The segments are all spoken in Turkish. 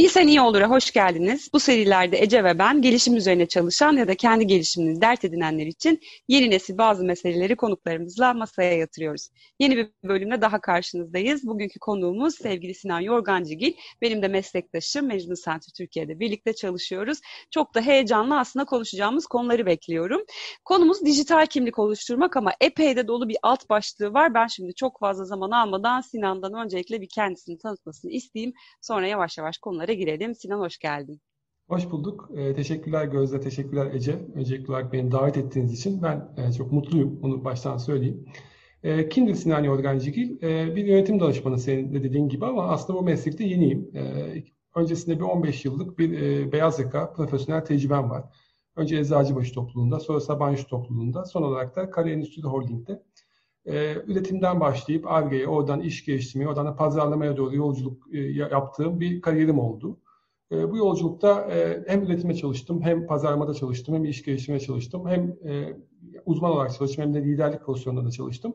Bilsen iyi olur'a hoş geldiniz. Bu serilerde Ece ve ben gelişim üzerine çalışan ya da kendi gelişimini dert edinenler için yeni nesil bazı meseleleri konuklarımızla masaya yatırıyoruz. Yeni bir bölümde daha karşınızdayız. Bugünkü konuğumuz sevgili Sinan Yorgancıgil. Benim de meslektaşım Mecnun Center Türkiye'de birlikte çalışıyoruz. Çok da heyecanlı aslında konuşacağımız konuları bekliyorum. Konumuz dijital kimlik oluşturmak ama epey de dolu bir alt başlığı var. Ben şimdi çok fazla zaman almadan Sinan'dan öncelikle bir kendisini tanıtmasını isteyeyim. Sonra yavaş yavaş konulara girelim. Sinan hoş geldin. Hoş bulduk. Ee, teşekkürler Gözde, teşekkürler Ece. Öncelikli olarak beni davet ettiğiniz için ben e, çok mutluyum. Onu baştan söyleyeyim. E, kimdir Sinan Yorgancıgil? E, bir yönetim danışmanı senin de dediğin gibi ama aslında bu meslekte yeniyim. E, öncesinde bir 15 yıllık bir e, beyaz yaka profesyonel tecrübem var. Önce Eczacıbaşı topluluğunda, sonra Sabancı topluluğunda, son olarak da Kare Endüstri Holding'de e, üretimden başlayıp ARGE'ye, oradan iş geliştirmeye, oradan da pazarlamaya doğru yolculuk e, yaptığım bir kariyerim oldu. E, bu yolculukta e, hem üretime çalıştım, hem pazarlamada çalıştım, hem iş geliştirmeye çalıştım, hem e, uzman olarak çalıştım, hem de liderlik pozisyonunda da çalıştım.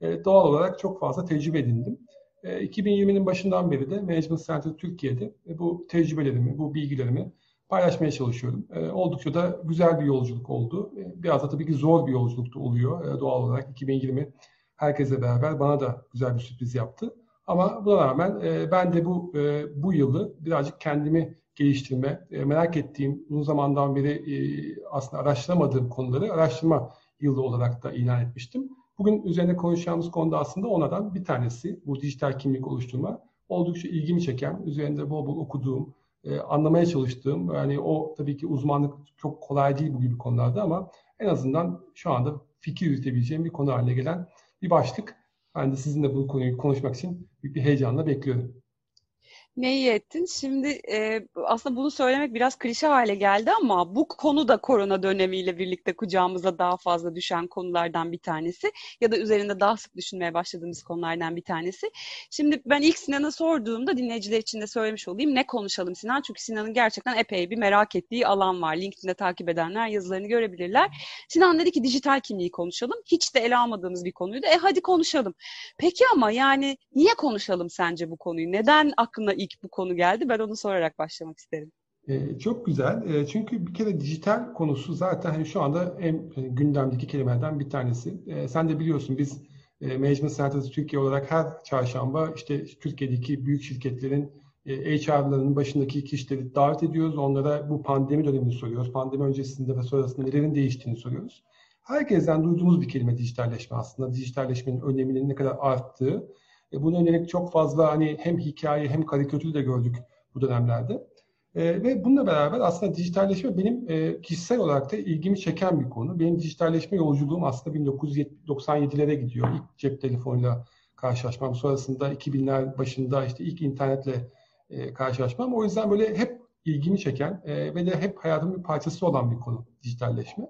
E, doğal olarak çok fazla tecrübe edindim. E, 2020'nin başından beri de Management Center Türkiye'de e, bu tecrübelerimi, bu bilgilerimi paylaşmaya çalışıyorum. E, oldukça da güzel bir yolculuk oldu. E, biraz da tabii ki zor bir yolculukta oluyor e, doğal olarak. 2020 herkese beraber bana da güzel bir sürpriz yaptı. Ama buna rağmen e, ben de bu e, bu yılı birazcık kendimi geliştirme, e, merak ettiğim, uzun zamandan beri e, aslında araştıramadığım konuları araştırma yılı olarak da ilan etmiştim. Bugün üzerine konuşacağımız konuda aslında onlardan bir tanesi bu dijital kimlik oluşturma. Oldukça ilgimi çeken, üzerinde bol bol okuduğum, e, anlamaya çalıştığım, yani o tabii ki uzmanlık çok kolay değil bu gibi konularda ama en azından şu anda fikir yürütebileceğim bir konu haline gelen bir başlık. Ben de sizinle bu konuyu konuşmak için büyük bir heyecanla bekliyorum. Ne iyi ettin. Şimdi e, aslında bunu söylemek biraz klişe hale geldi ama bu konu da korona dönemiyle birlikte kucağımıza daha fazla düşen konulardan bir tanesi ya da üzerinde daha sık düşünmeye başladığımız konulardan bir tanesi. Şimdi ben ilk Sinan'a sorduğumda dinleyiciler için de söylemiş olayım. Ne konuşalım Sinan? Çünkü Sinan'ın gerçekten epey bir merak ettiği alan var. LinkedIn'de takip edenler yazılarını görebilirler. Sinan dedi ki dijital kimliği konuşalım. Hiç de ele almadığımız bir konuydu. E hadi konuşalım. Peki ama yani niye konuşalım sence bu konuyu? Neden aklına ilk bu konu geldi? Ben onu sorarak başlamak isterim. Ee, çok güzel. Ee, çünkü bir kere dijital konusu zaten hani şu anda en e, gündemdeki kelimelerden bir tanesi. Ee, sen de biliyorsun biz e, Management Centers Türkiye olarak her çarşamba işte Türkiye'deki büyük şirketlerin e, HR'ların başındaki kişileri davet ediyoruz. Onlara bu pandemi dönemini soruyoruz. Pandemi öncesinde ve sonrasında nelerin değiştiğini soruyoruz. Herkesten duyduğumuz bir kelime dijitalleşme aslında. Dijitalleşmenin öneminin ne kadar arttığı e, buna yönelik çok fazla hani hem hikaye hem karikatürü de gördük bu dönemlerde. E, ve bununla beraber aslında dijitalleşme benim e, kişisel olarak da ilgimi çeken bir konu. Benim dijitalleşme yolculuğum aslında 1997'lere gidiyor. İlk cep telefonuyla karşılaşmam. Sonrasında 2000'ler başında işte ilk internetle e, karşılaşmam. O yüzden böyle hep ilgimi çeken e, ve de hep hayatımın bir parçası olan bir konu dijitalleşme.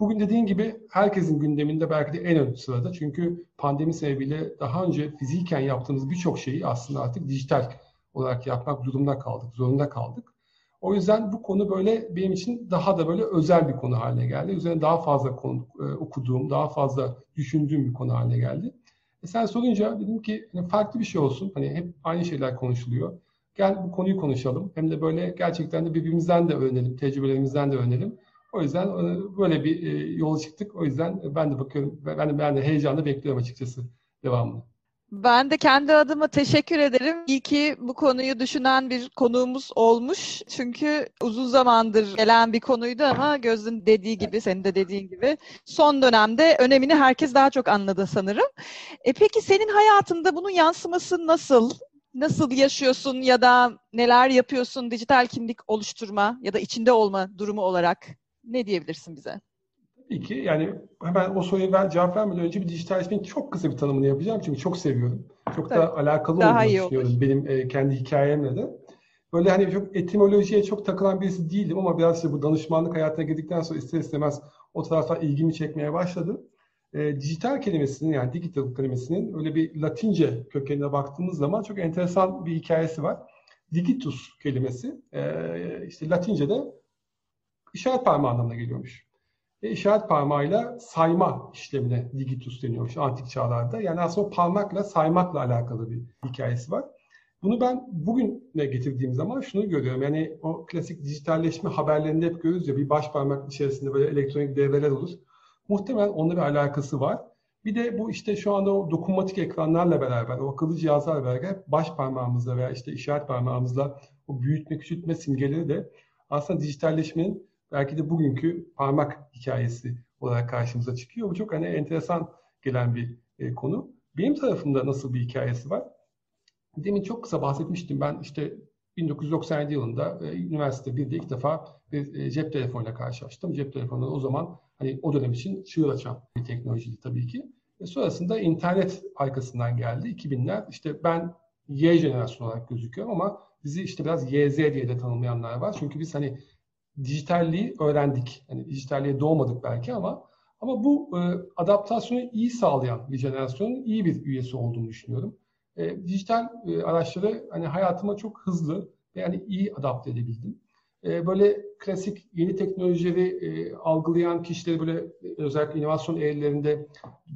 Bugün dediğin gibi herkesin gündeminde belki de en ön sırada. Çünkü pandemi sebebiyle daha önce fiziken yaptığımız birçok şeyi aslında artık dijital olarak yapmak durumunda kaldık, zorunda kaldık. O yüzden bu konu böyle benim için daha da böyle özel bir konu haline geldi. Üzerine daha fazla konu, e, okuduğum, daha fazla düşündüğüm bir konu haline geldi. E sen sorunca dedim ki hani farklı bir şey olsun. Hani hep aynı şeyler konuşuluyor. Gel bu konuyu konuşalım. Hem de böyle gerçekten de birbirimizden de öğrenelim, tecrübelerimizden de öğrenelim. O yüzden e, böyle bir e, yola çıktık. O yüzden ben de bakıyorum, ben de, ben de heyecanla bekliyorum açıkçası devamını. Ben de kendi adıma teşekkür ederim. İyi ki bu konuyu düşünen bir konuğumuz olmuş. Çünkü uzun zamandır gelen bir konuydu ama Gözün dediği gibi, senin de dediğin gibi son dönemde önemini herkes daha çok anladı sanırım. E peki senin hayatında bunun yansıması nasıl? Nasıl yaşıyorsun ya da neler yapıyorsun dijital kimlik oluşturma ya da içinde olma durumu olarak? Ne diyebilirsin bize? Tabii ki yani hemen o soruya ben cevap vermeden önce bir dijitalleşmenin çok kısa bir tanımını yapacağım çünkü çok seviyorum. Çok Tabii. da alakalı Daha olduğunu düşünüyorum olur. benim e, kendi hikayemle de. Böyle hani çok etimolojiye çok takılan birisi değildim ama biraz işte bu danışmanlık hayatına girdikten sonra ister istemez o tarafta ilgimi çekmeye başladı. E, dijital kelimesinin yani digital kelimesinin öyle bir Latince kökenine baktığımız zaman çok enteresan bir hikayesi var. Digitus kelimesi e, işte Latince'de işaret parmağı anlamına geliyormuş. Ve işaret parmağıyla sayma işlemine digitus deniyormuş antik çağlarda. Yani aslında parmakla saymakla alakalı bir hikayesi var. Bunu ben bugüne getirdiğim zaman şunu görüyorum. Yani o klasik dijitalleşme haberlerinde hep görürüz ya bir baş parmak içerisinde böyle elektronik devreler olur. Muhtemelen onunla bir alakası var. Bir de bu işte şu anda o dokunmatik ekranlarla beraber, o akıllı cihazlarla beraber baş parmağımızla veya işte işaret parmağımızla o büyütme, küçültme simgeleri de aslında dijitalleşmenin belki de bugünkü parmak hikayesi olarak karşımıza çıkıyor. Bu çok hani enteresan gelen bir e, konu. Benim tarafımda nasıl bir hikayesi var? Demin çok kısa bahsetmiştim. Ben işte 1997 yılında e, üniversite 1'de ilk defa bir e, cep telefonuyla karşılaştım. Cep telefonu o zaman hani o dönem için çığır açan bir teknolojiydi tabii ki. E, sonrasında internet arkasından geldi. 2000'ler işte ben Y jenerasyonu olarak gözüküyorum ama bizi işte biraz YZ diye de tanımlayanlar var. Çünkü biz hani dijitalliği öğrendik. Hani dijitalliğe doğmadık belki ama ama bu e, adaptasyonu iyi sağlayan bir jenerasyonun iyi bir üyesi olduğunu düşünüyorum. E, dijital e, araçları hani hayatıma çok hızlı ve yani iyi adapte edebildim. E, böyle klasik yeni teknolojileri e, algılayan kişileri böyle özellikle inovasyon eğrilerinde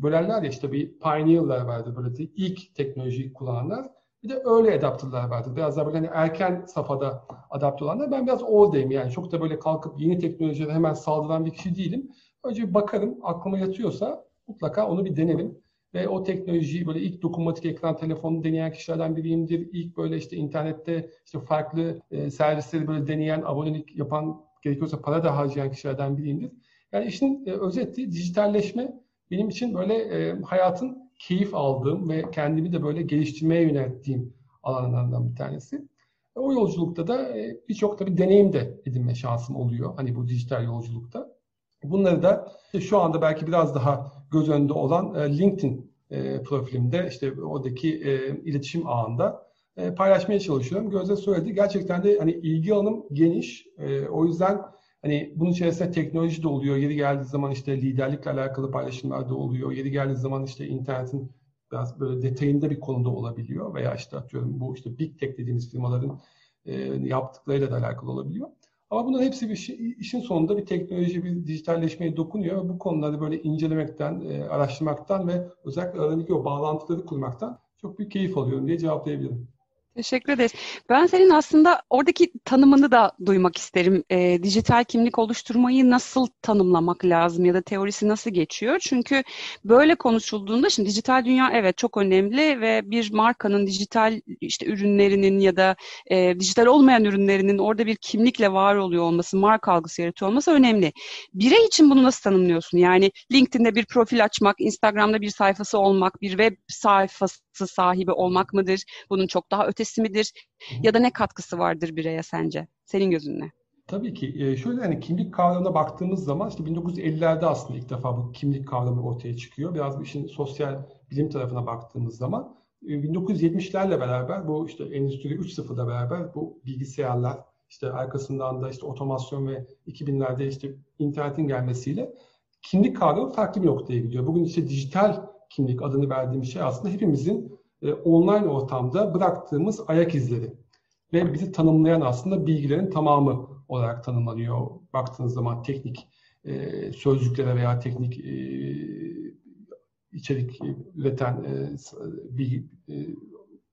bölerler ya işte bir pioneer'lar vardır böyle ilk teknolojiyi kullananlar. Bir de öyle adaptörler vardır. Biraz daha böyle hani erken safhada adapte olanlar. Ben biraz oradayım yani. Çok da böyle kalkıp yeni teknolojilere hemen saldıran bir kişi değilim. Önce bir bakarım aklıma yatıyorsa mutlaka onu bir denerim. Ve o teknolojiyi böyle ilk dokunmatik ekran telefonu deneyen kişilerden biriyimdir. İlk böyle işte internette işte farklı e, servisleri böyle deneyen, abonelik yapan, gerekiyorsa para da harcayan kişilerden biriyimdir. Yani işin e, özeti dijitalleşme benim için böyle e, hayatın keyif aldığım ve kendimi de böyle geliştirmeye yönelttiğim alanlardan bir tanesi. O yolculukta da e, birçok tabii deneyim de edinme şansım oluyor. Hani bu dijital yolculukta. Bunları da şu anda belki biraz daha göz önünde olan e, LinkedIn e, profilimde işte oradaki e, iletişim ağında paylaşmaya çalışıyorum. Gözde söyledi. Gerçekten de hani ilgi alanım geniş. O yüzden hani bunun içerisinde teknoloji de oluyor. Yeri geldiği zaman işte liderlikle alakalı paylaşımlar da oluyor. Yeri geldiği zaman işte internetin biraz böyle detayında bir konuda olabiliyor veya işte atıyorum bu işte big tech dediğimiz firmaların yaptıklarıyla da alakalı olabiliyor. Ama bunların hepsi bir şey, işin sonunda bir teknoloji, bir dijitalleşmeye dokunuyor. Bu konuları böyle incelemekten, e, araştırmaktan ve özellikle aradaki o bağlantıları kurmaktan çok büyük keyif alıyorum diye cevaplayabilirim. Teşekkür ederiz. Ben senin aslında oradaki tanımını da duymak isterim. E, dijital kimlik oluşturmayı nasıl tanımlamak lazım ya da teorisi nasıl geçiyor? Çünkü böyle konuşulduğunda şimdi dijital dünya evet çok önemli ve bir markanın dijital işte ürünlerinin ya da e, dijital olmayan ürünlerinin orada bir kimlikle var oluyor olması, marka algısı yaratıyor olması önemli. Birey için bunu nasıl tanımlıyorsun? Yani LinkedIn'de bir profil açmak, Instagram'da bir sayfası olmak, bir web sayfası sahibi olmak mıdır? Bunun çok daha ötesi midir? Ya da ne katkısı vardır bireye sence? Senin gözünle. Tabii ki. E, şöyle hani kimlik kavramına baktığımız zaman işte 1950'lerde aslında ilk defa bu kimlik kavramı ortaya çıkıyor. Biraz bu işin sosyal bilim tarafına baktığımız zaman 1970'lerle e, beraber bu işte Endüstri 3.0'da beraber bu bilgisayarlar işte arkasından da işte otomasyon ve 2000'lerde işte internetin gelmesiyle kimlik kavramı farklı bir noktaya gidiyor. Bugün işte dijital kimlik adını verdiğim şey aslında hepimizin e, online ortamda bıraktığımız ayak izleri ve bizi tanımlayan aslında bilgilerin tamamı olarak tanımlanıyor. Baktığınız zaman teknik e, sözcüklere veya teknik e, içerik üreten e, bilgi e,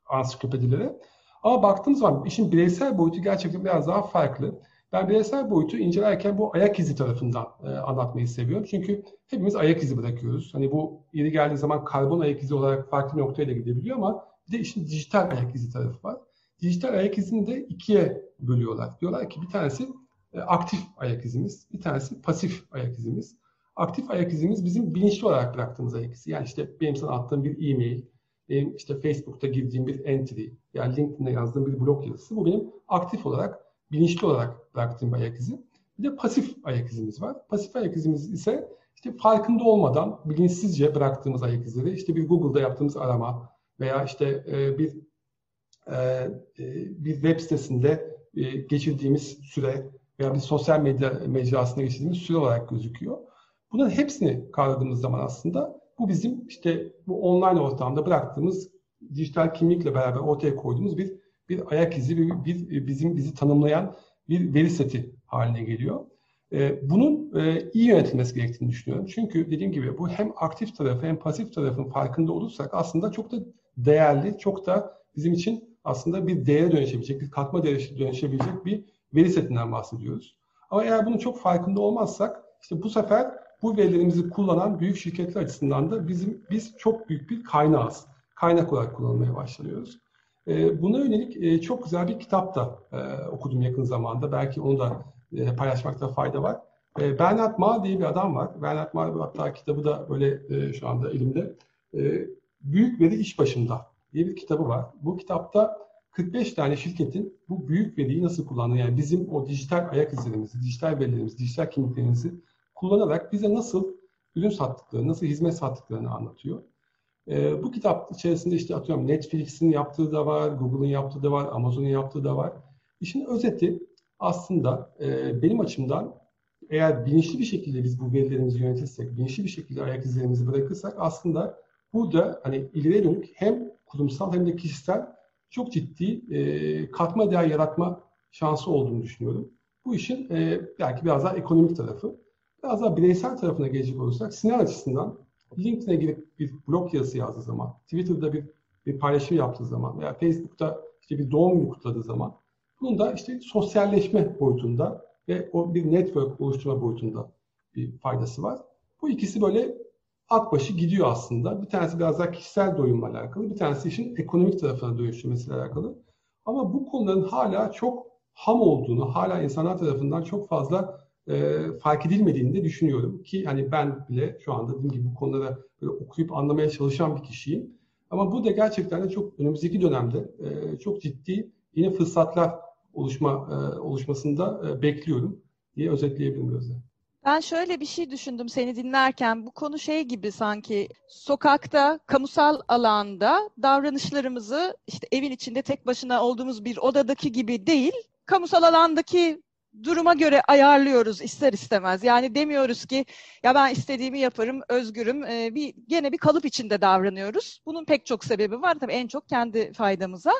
ansiklopedilere. Ama baktığımız zaman işin bireysel boyutu gerçekten biraz daha farklı. Ben bireysel boyutu incelerken bu ayak izi tarafından e, anlatmayı seviyorum. Çünkü hepimiz ayak izi bırakıyoruz. Hani bu yeri geldiği zaman karbon ayak izi olarak farklı noktaya gidebiliyor ama bir de işin dijital ayak izi tarafı var. Dijital ayak izini de ikiye bölüyorlar. Diyorlar ki bir tanesi e, aktif ayak izimiz, bir tanesi pasif ayak izimiz. Aktif ayak izimiz bizim bilinçli olarak bıraktığımız ayak izi. Yani işte benim sana attığım bir e-mail, benim işte Facebook'ta girdiğim bir entry, yani LinkedIn'de yazdığım bir blog yazısı. Bu benim aktif olarak bilinçli olarak bıraktığım ayak izi. Bir de pasif ayak izimiz var. Pasif ayak izimiz ise işte farkında olmadan bilinçsizce bıraktığımız ayak izleri. İşte bir Google'da yaptığımız arama veya işte e, bir e, e, bir web sitesinde geçirdiğimiz süre veya bir sosyal medya mecrasında geçirdiğimiz süre olarak gözüküyor. Bunların hepsini kavradığımız zaman aslında bu bizim işte bu online ortamda bıraktığımız dijital kimlikle beraber ortaya koyduğumuz bir bir ayak izi, bir, bir bizim bizi tanımlayan bir veri seti haline geliyor. E, bunun e, iyi yönetilmesi gerektiğini düşünüyorum. Çünkü dediğim gibi bu hem aktif tarafı hem pasif tarafın farkında olursak aslında çok da değerli, çok da bizim için aslında bir değere dönüşebilecek, bir katma değere dönüşebilecek bir veri setinden bahsediyoruz. Ama eğer bunun çok farkında olmazsak işte bu sefer bu verilerimizi kullanan büyük şirketler açısından da bizim biz çok büyük bir kaynağız. Kaynak olarak kullanılmaya başlıyoruz. E, buna yönelik e, çok güzel bir kitap da e, okudum yakın zamanda. Belki onu da e, paylaşmakta fayda var. Bernard Ma diye bir adam var. Bernard Ma hatta kitabı da böyle şu anda elimde. Büyük Veri İş Başında diye bir kitabı var. Bu kitapta 45 tane şirketin bu büyük veriyi nasıl kullandığını yani bizim o dijital ayak izlerimizi, dijital verilerimizi, dijital kimliklerimizi kullanarak bize nasıl ürün sattıklarını, nasıl hizmet sattıklarını anlatıyor. E, bu kitap içerisinde işte atıyorum Netflix'in yaptığı da var, Google'ın yaptığı da var, Amazon'un yaptığı da var. İşin özeti aslında e, benim açımdan eğer bilinçli bir şekilde biz bu verilerimizi yönetirsek, bilinçli bir şekilde ayak izlerimizi bırakırsak aslında burada hani ileriye dönük hem kurumsal hem de kişisel çok ciddi e, katma değer yaratma şansı olduğunu düşünüyorum. Bu işin e, belki biraz daha ekonomik tarafı. Biraz daha bireysel tarafına gelecek olursak sinir açısından LinkedIn'e girip bir blog yazısı yazdığı zaman, Twitter'da bir, bir paylaşım yaptığı zaman veya Facebook'ta işte bir doğum günü kutladığı zaman bunun da işte sosyalleşme boyutunda ve o bir network oluşturma boyutunda bir faydası var. Bu ikisi böyle at başı gidiyor aslında. Bir tanesi biraz daha kişisel doyumla alakalı, bir tanesi işin ekonomik tarafına dönüştürmesiyle alakalı. Ama bu konuların hala çok ham olduğunu, hala insanlar tarafından çok fazla e, fark edilmediğini de düşünüyorum. Ki hani ben bile şu anda dediğim gibi bu konulara böyle okuyup anlamaya çalışan bir kişiyim. Ama bu da gerçekten de çok önümüzdeki dönemde e, çok ciddi yeni fırsatlar oluşma e, oluşmasında e, bekliyorum diye özetleyebilirim Gözde. Ben şöyle bir şey düşündüm seni dinlerken. Bu konu şey gibi sanki sokakta, kamusal alanda davranışlarımızı işte evin içinde tek başına olduğumuz bir odadaki gibi değil, kamusal alandaki duruma göre ayarlıyoruz ister istemez. Yani demiyoruz ki ya ben istediğimi yaparım, özgürüm. Ee, bir gene bir kalıp içinde davranıyoruz. Bunun pek çok sebebi var tabii en çok kendi faydamıza.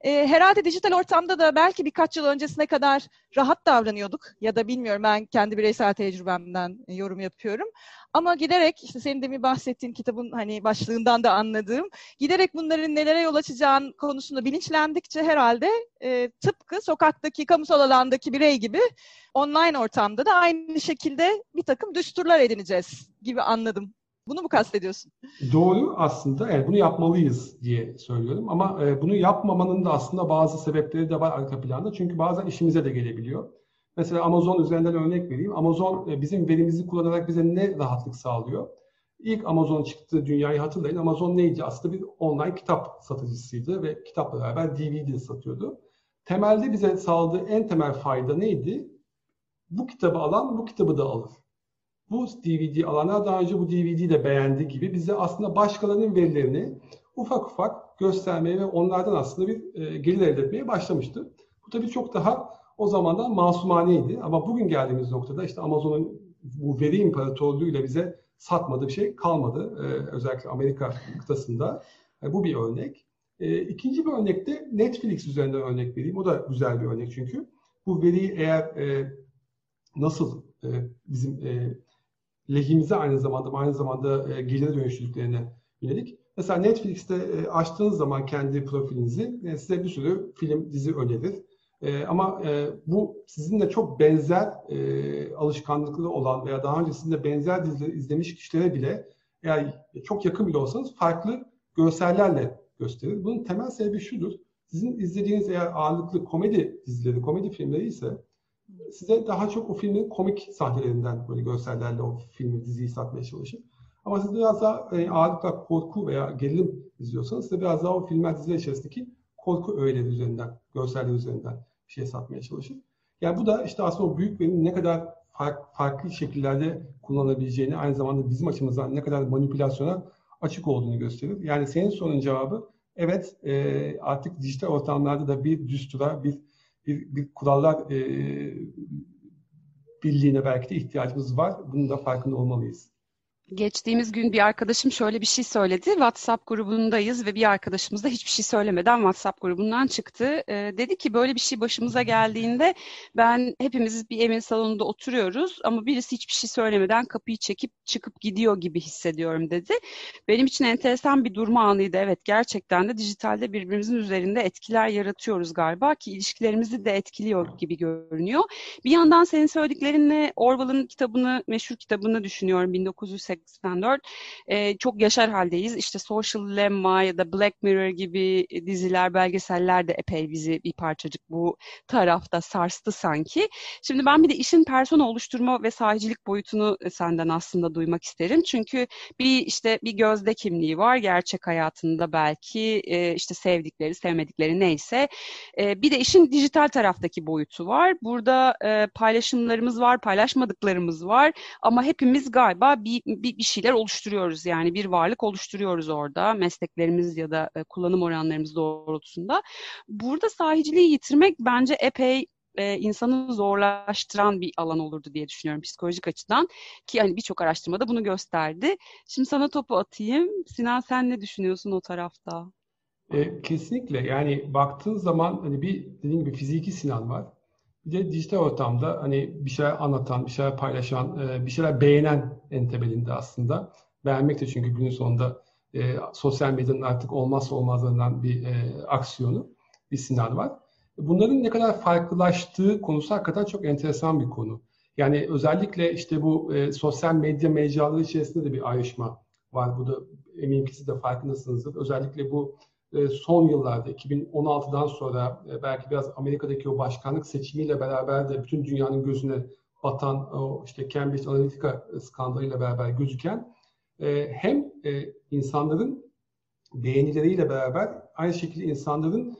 Ee, herhalde dijital ortamda da belki birkaç yıl öncesine kadar rahat davranıyorduk ya da bilmiyorum ben kendi bireysel tecrübemden yorum yapıyorum. Ama giderek işte senin demin bahsettiğin kitabın hani başlığından da anladığım giderek bunların nelere yol açacağın konusunda bilinçlendikçe herhalde e, tıpkı sokaktaki kamusal alandaki birey gibi online ortamda da aynı şekilde bir takım düsturlar edineceğiz gibi anladım. Bunu mu kastediyorsun? Doğru aslında. Evet, bunu yapmalıyız diye söylüyorum. Ama e, bunu yapmamanın da aslında bazı sebepleri de var arka planda. Çünkü bazen işimize de gelebiliyor. Mesela Amazon üzerinden örnek vereyim. Amazon e, bizim verimizi kullanarak bize ne rahatlık sağlıyor? İlk Amazon çıktığı dünyayı hatırlayın. Amazon neydi? Aslında bir online kitap satıcısıydı ve kitapla beraber DVD satıyordu. Temelde bize sağladığı en temel fayda neydi? Bu kitabı alan bu kitabı da alır. Bu DVD alanlar daha önce bu DVD'yi de beğendi gibi bize aslında başkalarının verilerini ufak ufak göstermeye ve onlardan aslında bir e, gelir elde etmeye başlamıştı. Bu tabii çok daha o zamandan masumaneydi. Ama bugün geldiğimiz noktada işte Amazon'un bu veri imparatorluğuyla bize satmadığı bir şey kalmadı. Ee, özellikle Amerika kıtasında. E, bu bir örnek. E, ikinci bir örnek de Netflix üzerinden örnek vereyim. O da güzel bir örnek çünkü. Bu veriyi eğer e, nasıl e, bizim e, lehimize aynı zamanda aynı zamanda e, gelire dönüştürdüklerine yönelik. Mesela Netflix'te e, açtığınız zaman kendi profilinizi e, size bir sürü film, dizi önerir. E, ama e, bu sizinle çok benzer e, alışkanlıkları olan veya daha önce sizinle benzer dizileri izlemiş kişilere bile eğer çok yakın bile olsanız farklı görsellerle gösterir. Bunun temel sebebi şudur. Sizin izlediğiniz eğer ağırlıklı komedi dizileri, komedi filmleri ise size daha çok o filmin komik sahnelerinden böyle görsellerle o filmi, diziyi satmaya çalışır. Ama siz biraz daha e, ağırlıkla korku veya gerilim izliyorsanız size biraz daha o filmler, diziler içerisindeki korku öğeleri üzerinden, görseller üzerinden bir şey satmaya çalışır. Yani bu da işte aslında o büyük verinin ne kadar fark, farklı şekillerde kullanılabileceğini, aynı zamanda bizim açımızdan ne kadar manipülasyona açık olduğunu gösterir. Yani senin sorunun cevabı evet e, artık dijital ortamlarda da bir düstura, bir bir, bir kurallar e, birliğine belki de ihtiyacımız var. Bunun da farkında olmalıyız. Geçtiğimiz gün bir arkadaşım şöyle bir şey söyledi. WhatsApp grubundayız ve bir arkadaşımız da hiçbir şey söylemeden WhatsApp grubundan çıktı. Ee, dedi ki böyle bir şey başımıza geldiğinde ben hepimiz bir evin salonunda oturuyoruz ama birisi hiçbir şey söylemeden kapıyı çekip çıkıp gidiyor gibi hissediyorum dedi. Benim için enteresan bir durma anıydı. Evet gerçekten de dijitalde birbirimizin üzerinde etkiler yaratıyoruz galiba ki ilişkilerimizi de etkiliyor gibi görünüyor. Bir yandan senin söylediklerinle Orwell'ın kitabını, meşhur kitabını düşünüyorum 1980 1984 e, çok yaşar haldeyiz. İşte Social Dilemma ya da Black Mirror gibi diziler, belgeseller de epey bizi bir parçacık bu tarafta sarstı sanki. Şimdi ben bir de işin persona oluşturma ve sahicilik boyutunu senden aslında duymak isterim. Çünkü bir işte bir gözde kimliği var gerçek hayatında belki e, işte sevdikleri, sevmedikleri neyse. E, bir de işin dijital taraftaki boyutu var. Burada e, paylaşımlarımız var, paylaşmadıklarımız var ama hepimiz galiba bir, bir bir, bir şeyler oluşturuyoruz yani bir varlık oluşturuyoruz orada mesleklerimiz ya da e, kullanım oranlarımız doğrultusunda. Burada sahiciliği yitirmek bence epey e, insanı zorlaştıran bir alan olurdu diye düşünüyorum psikolojik açıdan ki hani birçok araştırmada bunu gösterdi. Şimdi sana topu atayım. Sinan sen ne düşünüyorsun o tarafta? E, kesinlikle yani baktığın zaman hani bir dediğim gibi fiziki Sinan var. Bir de dijital ortamda hani bir şeyler anlatan, bir şeyler paylaşan, e, bir şeyler beğenen en temelinde aslında. Beğenmek de çünkü günün sonunda e, sosyal medyanın artık olmazsa olmazlarından bir e, aksiyonu, bir sinyal var. Bunların ne kadar farklılaştığı konusu hakikaten çok enteresan bir konu. Yani özellikle işte bu e, sosyal medya mecraları içerisinde de bir ayrışma var. Bu da eminim ki siz de farkındasınızdır. Özellikle bu son yıllarda 2016'dan sonra e, belki biraz Amerika'daki o başkanlık seçimiyle beraber de bütün dünyanın gözüne batan o işte Cambridge Analytica skandalıyla beraber gözüken e, hem insanların beğenileriyle beraber aynı şekilde insanların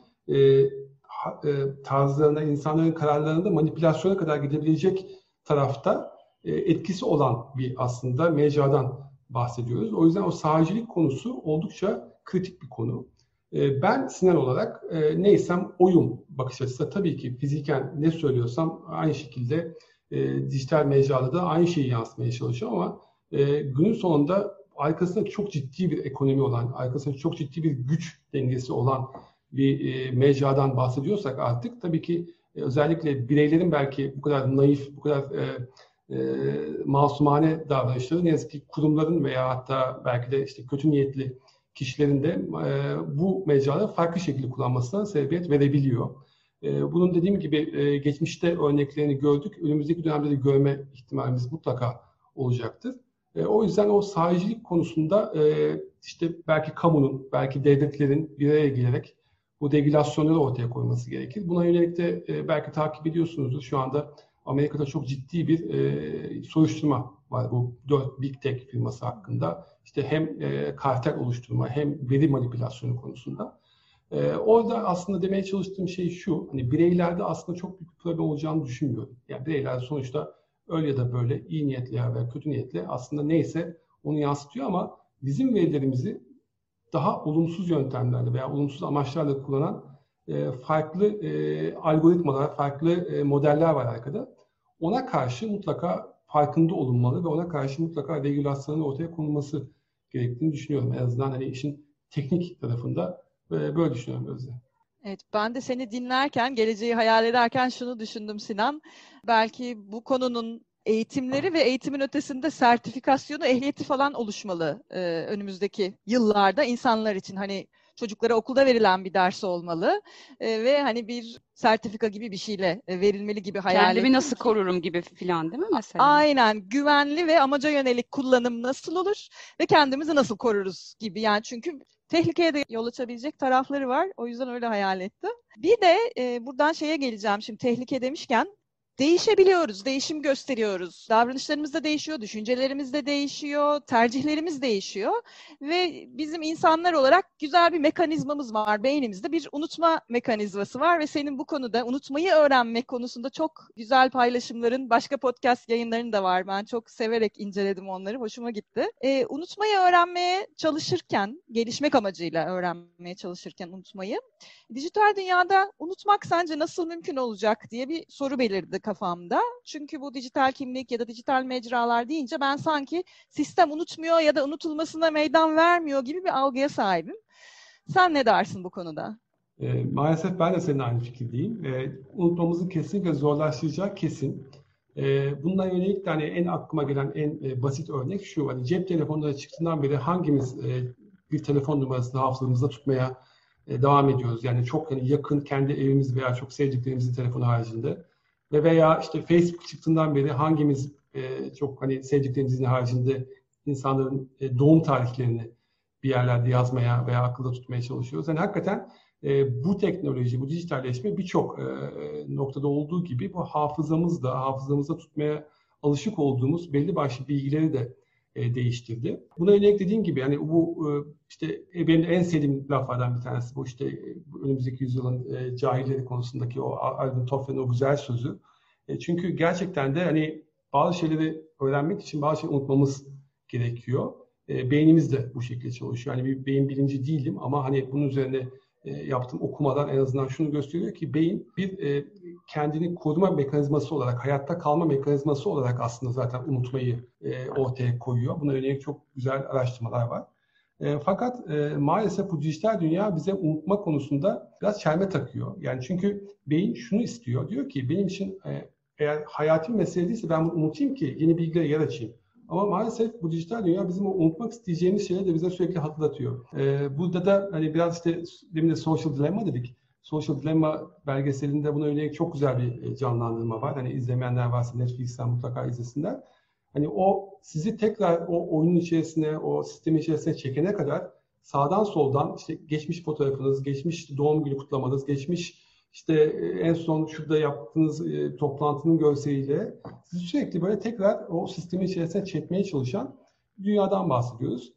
tarzlarına, insanların kararlarında manipülasyona kadar gidebilecek tarafta etkisi olan bir aslında mecradan bahsediyoruz. O yüzden o sağcılık konusu oldukça kritik bir konu. Ee, ben Sinan olarak e, neysem oyum bakış açısı. Tabii ki fiziken ne söylüyorsam aynı şekilde e, dijital mecrada da aynı şeyi yansıtmaya çalışıyorum ama e, günün sonunda arkasında çok ciddi bir ekonomi olan, arkasında çok ciddi bir güç dengesi olan bir e, mecradan bahsediyorsak artık tabii ki özellikle bireylerin belki bu kadar naif, bu kadar e, e, masumane davranışları ne yazık ki kurumların veya hatta belki de işte kötü niyetli kişilerin de e, bu mecrada farklı şekilde kullanmasına sebebiyet verebiliyor. E, bunun dediğim gibi e, geçmişte örneklerini gördük. Önümüzdeki dönemde de görme ihtimalimiz mutlaka olacaktır. E, o yüzden o sahicilik konusunda e, işte belki kamunun, belki devletlerin bir araya gelerek bu regülasyonları ortaya koyması gerekir. Buna yönelik de e, belki takip ediyorsunuzdur. Şu anda Amerika'da çok ciddi bir e, soruşturma var bu dört Big Tech firması hakkında. İşte hem e, kartel oluşturma hem veri manipülasyonu konusunda. E, orada aslında demeye çalıştığım şey şu, hani bireylerde aslında çok büyük bir problem olacağını düşünmüyorum. Yani bireyler sonuçta öyle ya da böyle iyi niyetli veya kötü niyetli aslında neyse onu yansıtıyor ama bizim verilerimizi daha olumsuz yöntemlerle veya olumsuz amaçlarla kullanan e, farklı e, algoritmalar, farklı e, modeller var arkada. Ona karşı mutlaka farkında olunmalı ve ona karşı mutlaka regülasyonun ortaya konulması gerektiğini düşünüyorum. En azından hani işin teknik tarafında e, böyle düşünüyorum Gözde. Evet, ben de seni dinlerken, geleceği hayal ederken şunu düşündüm Sinan. Belki bu konunun eğitimleri ve eğitimin ötesinde sertifikasyonu, ehliyeti falan oluşmalı e, önümüzdeki yıllarda insanlar için. Hani çocuklara okulda verilen bir ders olmalı e, ve hani bir sertifika gibi bir şeyle e, verilmeli gibi hayal Kendimi nasıl korurum gibi filan değil mi mesela? Aynen. Güvenli ve amaca yönelik kullanım nasıl olur ve kendimizi nasıl koruruz gibi. Yani çünkü tehlikeye de yol açabilecek tarafları var. O yüzden öyle hayal ettim. Bir de e, buradan şeye geleceğim şimdi tehlike demişken değişebiliyoruz, değişim gösteriyoruz. Davranışlarımız da değişiyor, düşüncelerimiz de değişiyor, tercihlerimiz değişiyor ve bizim insanlar olarak güzel bir mekanizmamız var. Beynimizde bir unutma mekanizması var ve senin bu konuda unutmayı öğrenmek konusunda çok güzel paylaşımların, başka podcast yayınların da var. Ben çok severek inceledim onları, hoşuma gitti. Ee, unutmayı öğrenmeye çalışırken, gelişmek amacıyla öğrenmeye çalışırken unutmayı, dijital dünyada unutmak sence nasıl mümkün olacak diye bir soru belirdi kafamda. Çünkü bu dijital kimlik ya da dijital mecralar deyince ben sanki sistem unutmuyor ya da unutulmasına meydan vermiyor gibi bir algıya sahibim. Sen ne dersin bu konuda? E, maalesef ben de senin aynı fikirdeyim. E, unutmamızı kesinlikle zorlaştıracağı kesin. E, bundan yönelik de hani en aklıma gelen en e, basit örnek şu. Hani cep telefonları çıktığından beri hangimiz e, bir telefon numarasını hafızamızda tutmaya e, devam ediyoruz. Yani çok hani yakın kendi evimiz veya çok sevdiklerimizin telefonu haricinde. Ve veya işte Facebook çıktığından beri hangimiz e, çok hani sevdiklerimizin haricinde insanların e, doğum tarihlerini bir yerlerde yazmaya veya akılda tutmaya çalışıyoruz. Yani hakikaten e, bu teknoloji, bu dijitalleşme birçok e, noktada olduğu gibi bu hafızamızda, hafızamızda tutmaya alışık olduğumuz belli başlı bilgileri de e, değiştirdi. Buna yönelik dediğim gibi yani bu e, işte e, benim en sevdiğim laflardan bir tanesi bu işte e, önümüzdeki yüzyılın e, cahilleri konusundaki o Alvin Toffler'ın o güzel sözü. E, çünkü gerçekten de hani bazı şeyleri öğrenmek için bazı şeyleri unutmamız gerekiyor. E, beynimiz de bu şekilde çalışıyor. Yani bir beyin bilinci değilim ama hani bunun üzerine e, yaptığım okumadan en azından şunu gösteriyor ki beyin bir e, kendini koruma mekanizması olarak, hayatta kalma mekanizması olarak aslında zaten unutmayı e, ortaya koyuyor. Buna yönelik çok güzel araştırmalar var. E, fakat e, maalesef bu dijital dünya bize unutma konusunda biraz çelme takıyor. Yani çünkü beyin şunu istiyor. Diyor ki benim için e, eğer hayati mesele değilse ben bunu unutayım ki yeni bilgilere yer açayım. Ama maalesef bu dijital dünya bizim o unutmak isteyeceğimiz şeyleri de bize sürekli hatırlatıyor. Ee, burada da hani biraz işte demin de social dilemma dedik. Social Dilemma belgeselinde buna yönelik çok güzel bir e, canlandırma var. Hani izlemeyenler varsa Netflix'ten mutlaka izlesinler. Hani o sizi tekrar o oyunun içerisine, o sistemin içerisine çekene kadar sağdan soldan işte geçmiş fotoğrafınız, geçmiş doğum günü kutlamanız, geçmiş işte e, en son şurada yaptığınız e, toplantının görseliyle sizi sürekli böyle tekrar o sistemin içerisine çekmeye çalışan dünyadan bahsediyoruz.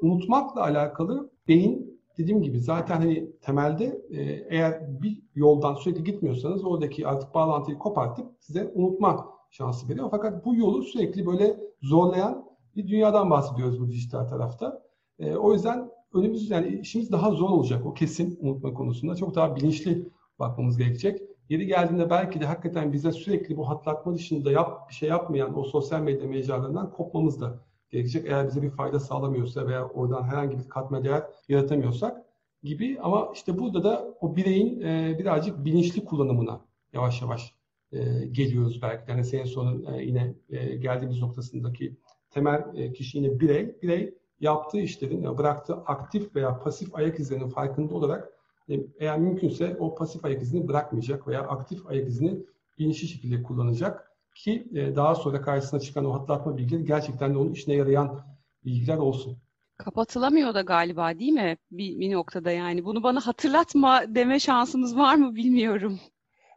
Unutmakla alakalı beyin dediğim gibi zaten hani temelde e, eğer bir yoldan sürekli gitmiyorsanız oradaki artık bağlantıyı kopartıp size unutma şansı veriyor. Fakat bu yolu sürekli böyle zorlayan bir dünyadan bahsediyoruz bu dijital tarafta. E, o yüzden önümüz yani işimiz daha zor olacak o kesin unutma konusunda. Çok daha bilinçli bakmamız gerekecek. Yeri geldiğinde belki de hakikaten bize sürekli bu hatırlatma dışında yap, bir şey yapmayan o sosyal medya mecralarından kopmamız da gerekecek. Eğer bize bir fayda sağlamıyorsa veya oradan herhangi bir katma değer yaratamıyorsak gibi. Ama işte burada da o bireyin e, birazcık bilinçli kullanımına yavaş yavaş e, geliyoruz belki. Yani senin sonun e, yine e, geldiğimiz noktasındaki temel e, kişi yine birey. Birey yaptığı işlerin, ya bıraktığı aktif veya pasif ayak izlerinin farkında olarak e, eğer mümkünse o pasif ayak izini bırakmayacak veya aktif ayak izini bilinçli şekilde kullanacak ki e, daha sonra karşısına çıkan o hatırlatma bilgileri gerçekten de onun işine yarayan bilgiler olsun. Kapatılamıyor da galiba değil mi bir, bir noktada yani. Bunu bana hatırlatma deme şansımız var mı bilmiyorum.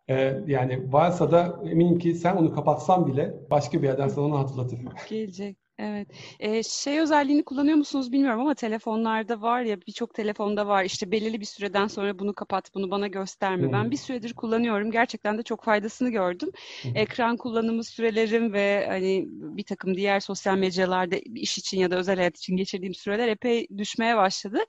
Ee, yani varsa da eminim ki sen onu kapatsan bile başka bir yerden sana onu hatırlatır. Gelecek. Evet. Ee, şey özelliğini kullanıyor musunuz bilmiyorum ama telefonlarda var ya birçok telefonda var işte belirli bir süreden sonra bunu kapat, bunu bana gösterme. Hmm. Ben bir süredir kullanıyorum. Gerçekten de çok faydasını gördüm. Hmm. Ekran kullanımı sürelerim ve hani bir takım diğer sosyal mecralarda iş için ya da özel hayat için geçirdiğim süreler epey düşmeye başladı.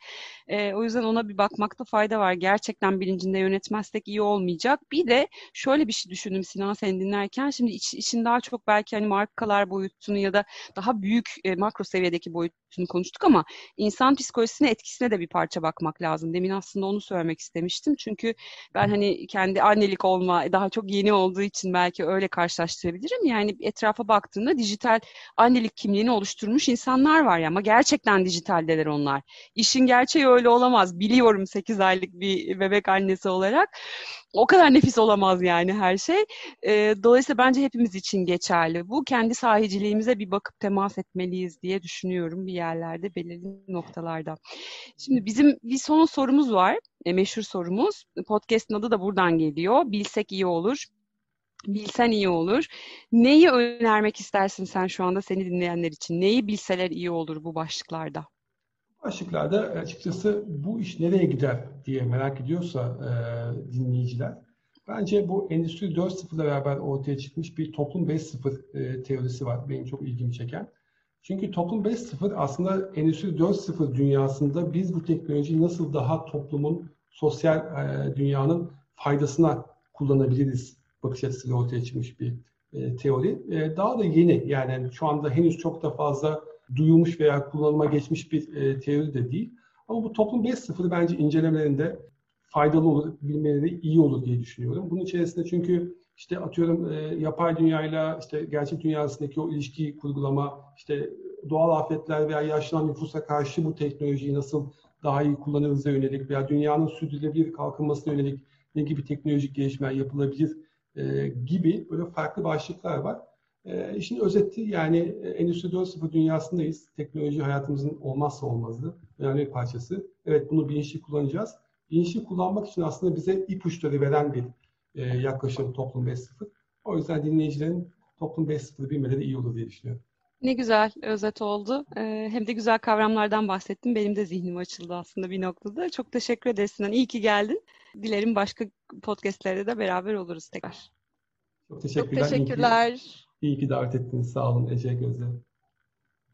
Ee, o yüzden ona bir bakmakta fayda var. Gerçekten bilincinde yönetmezsek iyi olmayacak. Bir de şöyle bir şey düşündüm Sinan seni dinlerken. Şimdi iç, için daha çok belki hani markalar boyutunu ya da daha büyük e, makro seviyedeki boyutunu konuştuk ama insan psikolojisine etkisine de bir parça bakmak lazım. Demin aslında onu söylemek istemiştim. Çünkü ben hani kendi annelik olma daha çok yeni olduğu için belki öyle karşılaştırabilirim. Yani etrafa baktığında dijital annelik kimliğini oluşturmuş insanlar var ya ama gerçekten dijitaldeler onlar. İşin gerçeği öyle olamaz. Biliyorum 8 aylık bir bebek annesi olarak o kadar nefis olamaz yani her şey. E, dolayısıyla bence hepimiz için geçerli. Bu kendi sahiciliğimize bir bakıp temas etmeliyiz diye düşünüyorum bir yerlerde belirli noktalarda. Şimdi bizim bir son sorumuz var. E, meşhur sorumuz. Podcast'ın adı da buradan geliyor. Bilsek iyi olur. Bilsen iyi olur. Neyi önermek istersin sen şu anda seni dinleyenler için? Neyi bilseler iyi olur bu başlıklarda? Başlıklarda açıkçası bu iş nereye gider diye merak ediyorsa e, dinleyiciler, bence bu Endüstri 4.0 ile beraber ortaya çıkmış bir toplum 5.0 e, teorisi var. Benim çok ilgimi çeken. Çünkü toplum 5.0 aslında Endüstri 4.0 dünyasında biz bu teknolojiyi nasıl daha toplumun, sosyal e, dünyanın faydasına kullanabiliriz bakış açısıyla ortaya çıkmış bir e, teori. E, daha da yeni yani şu anda henüz çok da fazla duyulmuş veya kullanıma geçmiş bir e, teori de değil. Ama bu toplum 5.0'ı bence incelemelerinde faydalı olur, bilmeleri iyi olur diye düşünüyorum. Bunun içerisinde çünkü işte atıyorum e, yapay dünyayla işte gerçek dünyasındaki o ilişkiyi kurgulama, işte doğal afetler veya yaşlanan nüfusa karşı bu teknolojiyi nasıl daha iyi kullanırız'a yönelik veya dünyanın sürdürülebilir kalkınmasına yönelik ne gibi teknolojik gelişmeler yapılabilir e, gibi böyle farklı başlıklar var. E, işin özeti yani e, Endüstri 4.0 dünyasındayız. Teknoloji hayatımızın olmazsa olmazı, önemli bir parçası. Evet bunu bilinçli kullanacağız. Bilinçli kullanmak için aslında bize ipuçları veren bir e, yaklaşım Toplum 5.0. O yüzden dinleyicilerin Toplum 5.0'ı bilmeleri iyi olur diye düşünüyorum. Ne güzel özet oldu. Ee, hem de güzel kavramlardan bahsettim. Benim de zihnim açıldı aslında bir noktada. Çok teşekkür ederiz Sinan. İyi ki geldin. Dilerim başka podcastlerde de beraber oluruz tekrar. Çok teşekkürler. Çok teşekkürler. İyi ki, davet ettiniz. Sağ olun Ece Gözde.